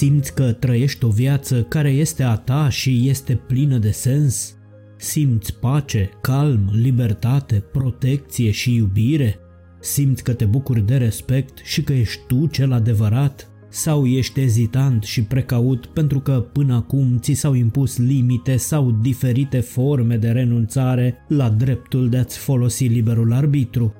Simți că trăiești o viață care este a ta și este plină de sens? Simți pace, calm, libertate, protecție și iubire? Simți că te bucuri de respect și că ești tu cel adevărat? Sau ești ezitant și precaut pentru că până acum ți s-au impus limite sau diferite forme de renunțare la dreptul de a-ți folosi liberul arbitru?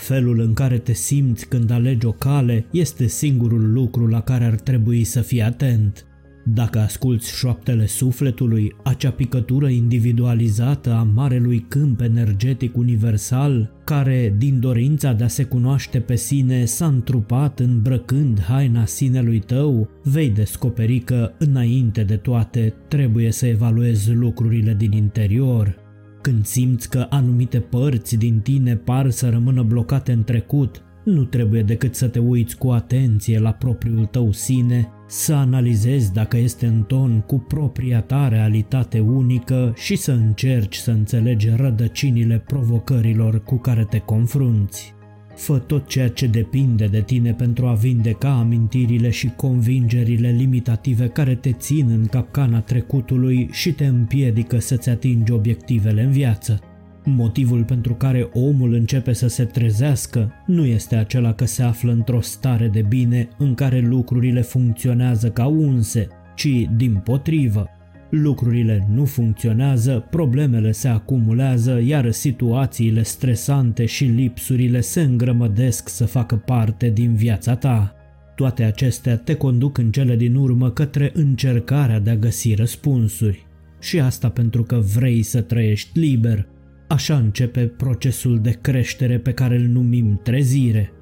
Felul în care te simți când alegi o cale este singurul lucru la care ar trebui să fii atent. Dacă asculți șoaptele sufletului, acea picătură individualizată a marelui câmp energetic universal, care, din dorința de a se cunoaște pe sine, s-a întrupat îmbrăcând haina sinelui tău, vei descoperi că, înainte de toate, trebuie să evaluezi lucrurile din interior. Când simți că anumite părți din tine par să rămână blocate în trecut, nu trebuie decât să te uiți cu atenție la propriul tău sine, să analizezi dacă este în ton cu propria ta realitate unică și să încerci să înțelegi rădăcinile provocărilor cu care te confrunți. Fă tot ceea ce depinde de tine pentru a vindeca amintirile și convingerile limitative care te țin în capcana trecutului și te împiedică să-ți atingi obiectivele în viață. Motivul pentru care omul începe să se trezească nu este acela că se află într-o stare de bine în care lucrurile funcționează ca unse, ci din potrivă. Lucrurile nu funcționează, problemele se acumulează, iar situațiile stresante și lipsurile se îngrămădesc să facă parte din viața ta. Toate acestea te conduc în cele din urmă către încercarea de a găsi răspunsuri. Și asta pentru că vrei să trăiești liber, Așa începe procesul de creștere pe care îl numim trezire.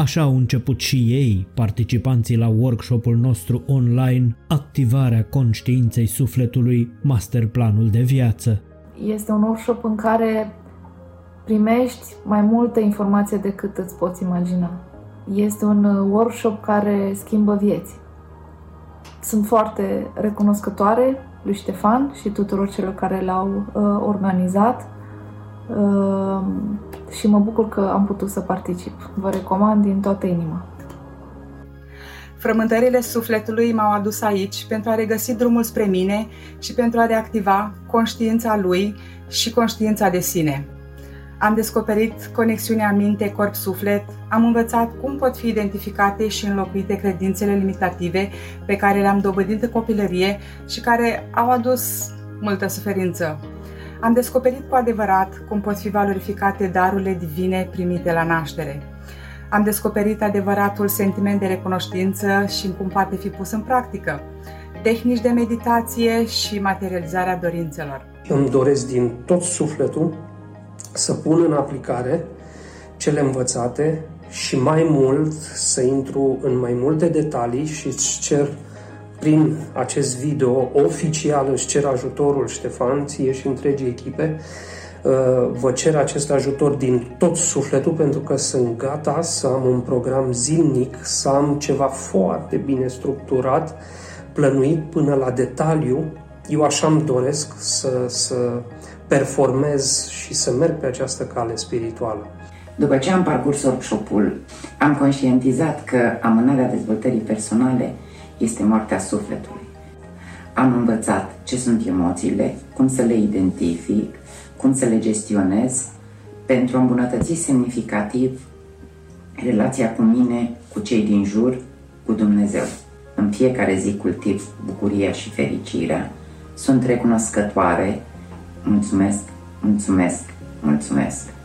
Așa au început și ei, participanții la workshopul nostru online, activarea conștiinței sufletului, masterplanul de viață. Este un workshop în care primești mai multă informație decât îți poți imagina. Este un workshop care schimbă vieți. Sunt foarte recunoscătoare lui Ștefan și tuturor celor care l-au uh, organizat Ehm, și mă bucur că am putut să particip. Vă recomand din toată inima. Frământările sufletului m-au adus aici pentru a regăsi drumul spre mine și pentru a reactiva conștiința lui și conștiința de sine. Am descoperit conexiunea minte-corp-suflet, am învățat cum pot fi identificate și înlocuite credințele limitative pe care le-am dobândit în copilărie și care au adus multă suferință am descoperit cu adevărat cum pot fi valorificate darurile divine primite la naștere. Am descoperit adevăratul sentiment de recunoștință și cum poate fi pus în practică, tehnici de meditație și materializarea dorințelor. Eu îmi doresc din tot sufletul să pun în aplicare cele învățate și mai mult să intru în mai multe detalii și îți cer prin acest video oficial își cer ajutorul Ștefan, ție și întregii echipe. Uh, vă cer acest ajutor din tot sufletul pentru că sunt gata să am un program zilnic, să am ceva foarte bine structurat, plănuit până la detaliu. Eu așa îmi doresc să, să performez și să merg pe această cale spirituală. După ce am parcurs workshop-ul, am conștientizat că amânarea dezvoltării personale este moartea sufletului. Am învățat ce sunt emoțiile, cum să le identific, cum să le gestionez, pentru a îmbunătăți semnificativ relația cu mine, cu cei din jur, cu Dumnezeu. În fiecare zi cultiv bucuria și fericirea. Sunt recunoscătoare. Mulțumesc, mulțumesc, mulțumesc.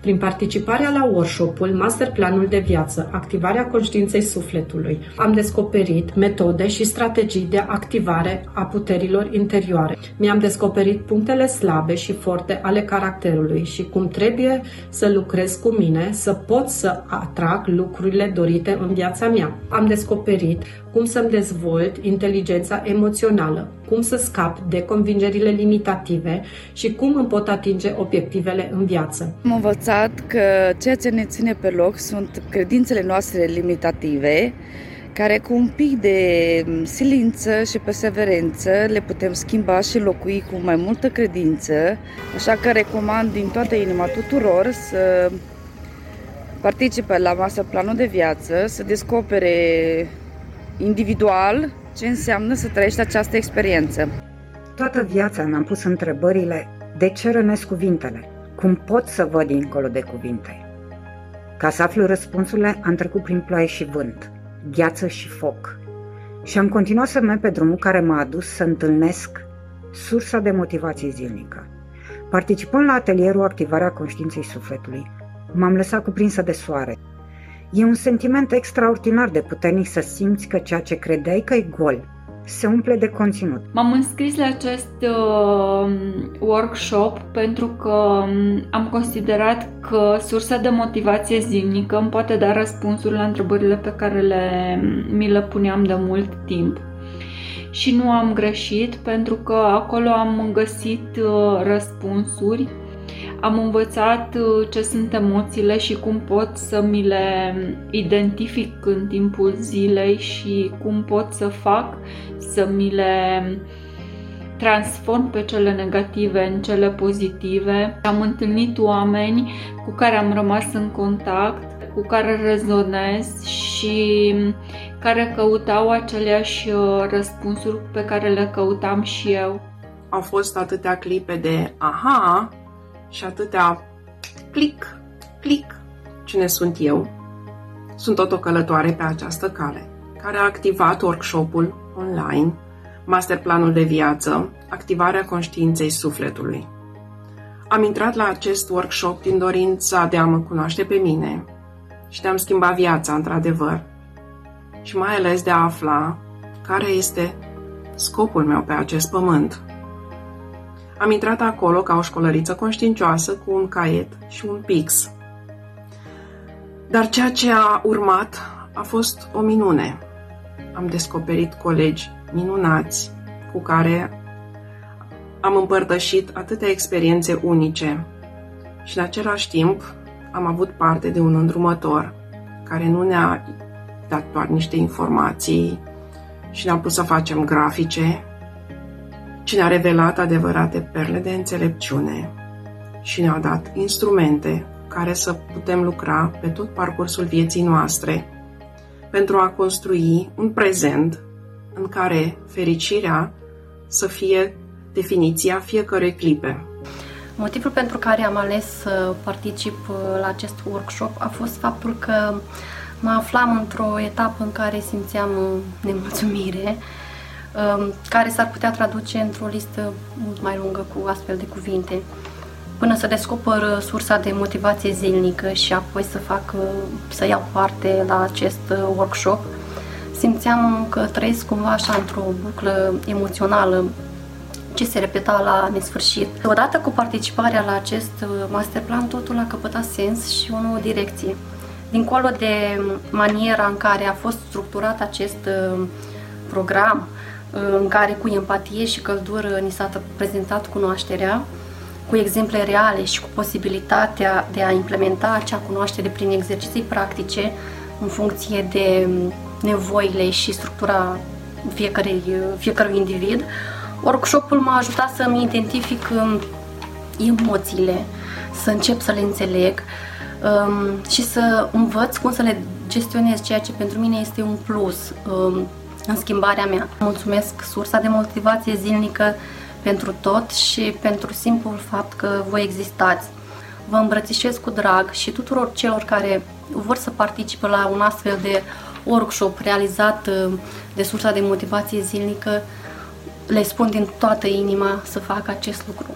Prin participarea la workshopul Masterplanul de viață, activarea conștiinței sufletului, am descoperit metode și strategii de activare a puterilor interioare. Mi-am descoperit punctele slabe și forte ale caracterului și cum trebuie să lucrez cu mine să pot să atrag lucrurile dorite în viața mea. Am descoperit cum să-mi dezvolt inteligența emoțională, cum să scap de convingerile limitative? Și cum îmi pot atinge obiectivele în viață. Am învățat că ceea ce ne ține pe loc sunt credințele noastre limitative, care cu un pic de silință și perseverență le putem schimba și locui cu mai multă credință, așa că recomand din toată inima tuturor să participe la masă planul de viață, să descopere individual ce înseamnă să trăiești această experiență. Toată viața mi-am pus întrebările de ce rănesc cuvintele, cum pot să văd dincolo de cuvinte. Ca să aflu răspunsurile, am trecut prin ploaie și vânt, gheață și foc. Și am continuat să merg pe drumul care m-a adus să întâlnesc sursa de motivație zilnică. Participând la atelierul Activarea Conștiinței Sufletului, m-am lăsat cuprinsă de soare. E un sentiment extraordinar de puternic să simți că ceea ce credeai că e gol se umple de conținut. M-am înscris la acest uh, workshop pentru că um, am considerat că sursa de motivație zilnică îmi poate da răspunsuri la întrebările pe care le, mi le puneam de mult timp. Și nu am greșit pentru că acolo am găsit uh, răspunsuri am învățat uh, ce sunt emoțiile și cum pot să mi le identific în timpul zilei și cum pot să fac să mi le transform pe cele negative în cele pozitive. Am întâlnit oameni cu care am rămas în contact, cu care rezonez și care căutau aceleași uh, răspunsuri pe care le căutam și eu. Au fost atâtea clipe de aha și atâtea click, click. Cine sunt eu? Sunt tot o călătoare pe această cale, care a activat workshopul online, masterplanul de viață, activarea conștiinței sufletului. Am intrat la acest workshop din dorința de a mă cunoaște pe mine și de a-mi schimba viața, într-adevăr, și mai ales de a afla care este scopul meu pe acest pământ. Am intrat acolo ca o școlăriță conștiincioasă cu un caiet și un pix. Dar ceea ce a urmat a fost o minune. Am descoperit colegi minunați cu care am împărtășit atâtea experiențe unice și în același timp am avut parte de un îndrumător care nu ne-a dat doar niște informații și ne-a pus să facem grafice ci ne-a revelat adevărate perle de înțelepciune și ne-a dat instrumente care să putem lucra pe tot parcursul vieții noastre pentru a construi un prezent în care fericirea să fie definiția fiecărei clipe. Motivul pentru care am ales să particip la acest workshop a fost faptul că mă aflam într-o etapă în care simțeam nemulțumire Um, care s-ar putea traduce într-o listă mult mai lungă cu astfel de cuvinte. Până să descoper uh, sursa de motivație zilnică și apoi să fac, uh, să iau parte la acest uh, workshop, simțeam că trăiesc cumva așa într-o buclă emoțională ce se repeta la nesfârșit. Odată cu participarea la acest masterplan, totul a căpătat sens și o nouă direcție. Dincolo de maniera în care a fost structurat acest program, în care cu empatie și căldură ni s-a prezentat cunoașterea, cu exemple reale și cu posibilitatea de a implementa acea cunoaștere prin exerciții practice în funcție de nevoile și structura fiecărui, fiecărui individ. Workshopul m-a ajutat să-mi identific um, emoțiile, să încep să le înțeleg um, și să învăț cum să le gestionez, ceea ce pentru mine este un plus. Um, în schimbarea mea. Mulțumesc sursa de motivație zilnică pentru tot și pentru simplul fapt că voi existați. Vă îmbrățișez cu drag și tuturor celor care vor să participe la un astfel de workshop realizat uh, de sursa de motivație zilnică, le spun din toată inima să facă acest lucru.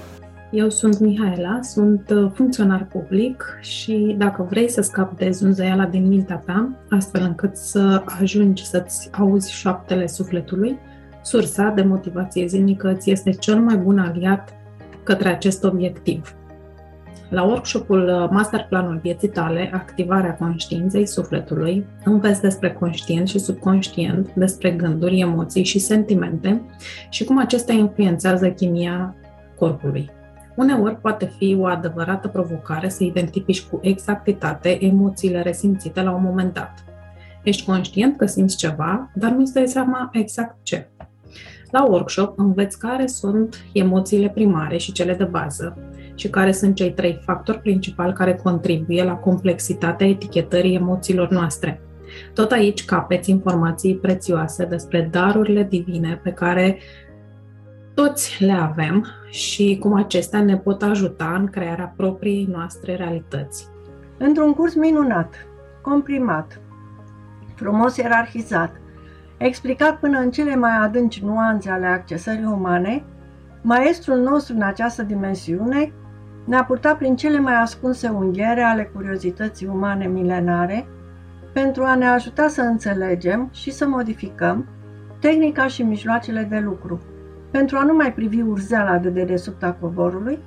Eu sunt Mihaela, sunt uh, funcționar public și dacă vrei să scapi de zunzăiala din mintea ta, astfel încât să ajungi să-ți auzi șoaptele sufletului, sursa de motivație zilnică îți este cel mai bun aliat către acest obiectiv. La workshopul uh, Masterplanul vieții tale, activarea conștiinței sufletului, înveți despre conștient și subconștient, despre gânduri, emoții și sentimente și cum acestea influențează chimia corpului. Uneori poate fi o adevărată provocare să identifici cu exactitate emoțiile resimțite la un moment dat. Ești conștient că simți ceva, dar nu-ți dai seama exact ce. La workshop înveți care sunt emoțiile primare și cele de bază și care sunt cei trei factori principali care contribuie la complexitatea etichetării emoțiilor noastre. Tot aici capeți informații prețioase despre darurile divine pe care toți le avem și cum acestea ne pot ajuta în crearea propriei noastre realități. Într-un curs minunat, comprimat, frumos ierarhizat, explicat până în cele mai adânci nuanțe ale accesării umane, maestrul nostru în această dimensiune ne-a purtat prin cele mai ascunse unghiere ale curiozității umane milenare pentru a ne ajuta să înțelegem și să modificăm tehnica și mijloacele de lucru, pentru a nu mai privi urzeala de dedesubta covorului,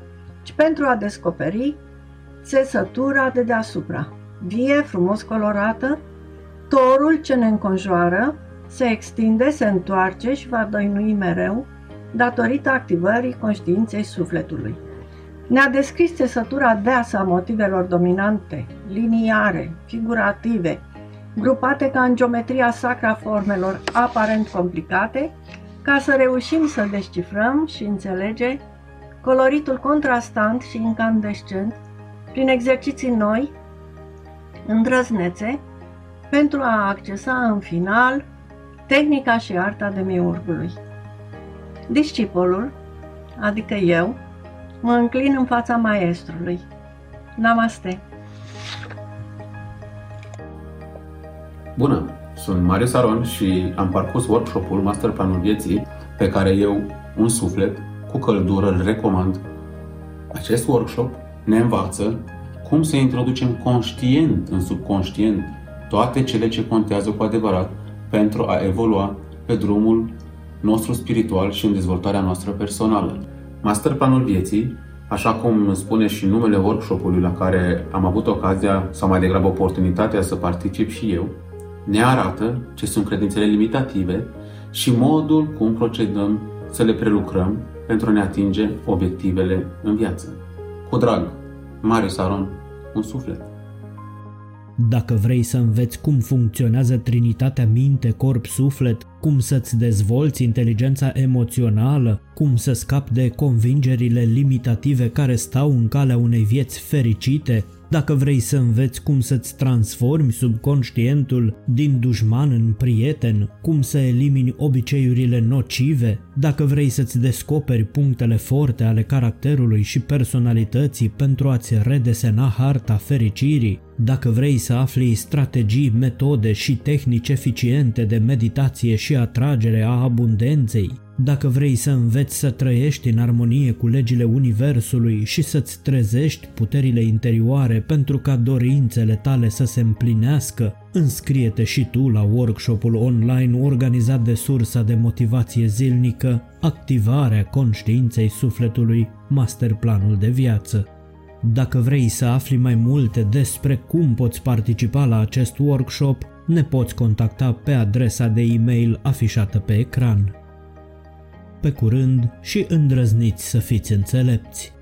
ci pentru a descoperi țesătura de deasupra, vie, frumos colorată, torul ce ne înconjoară, se extinde, se întoarce și va dăinui mereu, datorită activării conștiinței sufletului. Ne-a descris țesătura deasă a motivelor dominante, liniare, figurative, grupate ca în geometria sacra formelor aparent complicate, ca să reușim să descifrăm și înțelege coloritul contrastant și incandescent prin exerciții noi, îndrăznețe, pentru a accesa în final tehnica și arta demiurgului. Discipolul, adică eu, mă înclin în fața maestrului. Namaste! Bună! Sunt Marius Aron și am parcurs workshopul Master Planul Vieții pe care eu, un suflet, cu căldură îl recomand. Acest workshop ne învață cum să introducem conștient în subconștient toate cele ce contează cu adevărat pentru a evolua pe drumul nostru spiritual și în dezvoltarea noastră personală. Masterplanul vieții, așa cum spune și numele workshopului la care am avut ocazia sau mai degrabă oportunitatea să particip și eu, ne arată ce sunt credințele limitative și modul cum procedăm să le prelucrăm pentru a ne atinge obiectivele în viață. Cu drag, Marius Aron, un suflet. Dacă vrei să înveți cum funcționează trinitatea minte, corp, suflet, cum să-ți dezvolți inteligența emoțională, cum să scapi de convingerile limitative care stau în calea unei vieți fericite, dacă vrei să înveți cum să-ți transformi subconștientul din dușman în prieten, cum să elimini obiceiurile nocive, dacă vrei să-ți descoperi punctele forte ale caracterului și personalității pentru a-ți redesena harta fericirii, dacă vrei să afli strategii, metode și tehnici eficiente de meditație și atragere a abundenței, dacă vrei să înveți să trăiești în armonie cu legile Universului și să-ți trezești puterile interioare pentru ca dorințele tale să se împlinească, înscrie-te și tu la workshopul online organizat de sursa de motivație zilnică, activarea conștiinței sufletului, masterplanul de viață. Dacă vrei să afli mai multe despre cum poți participa la acest workshop, ne poți contacta pe adresa de e-mail afișată pe ecran. Pe curând și îndrăzniți să fiți înțelepți!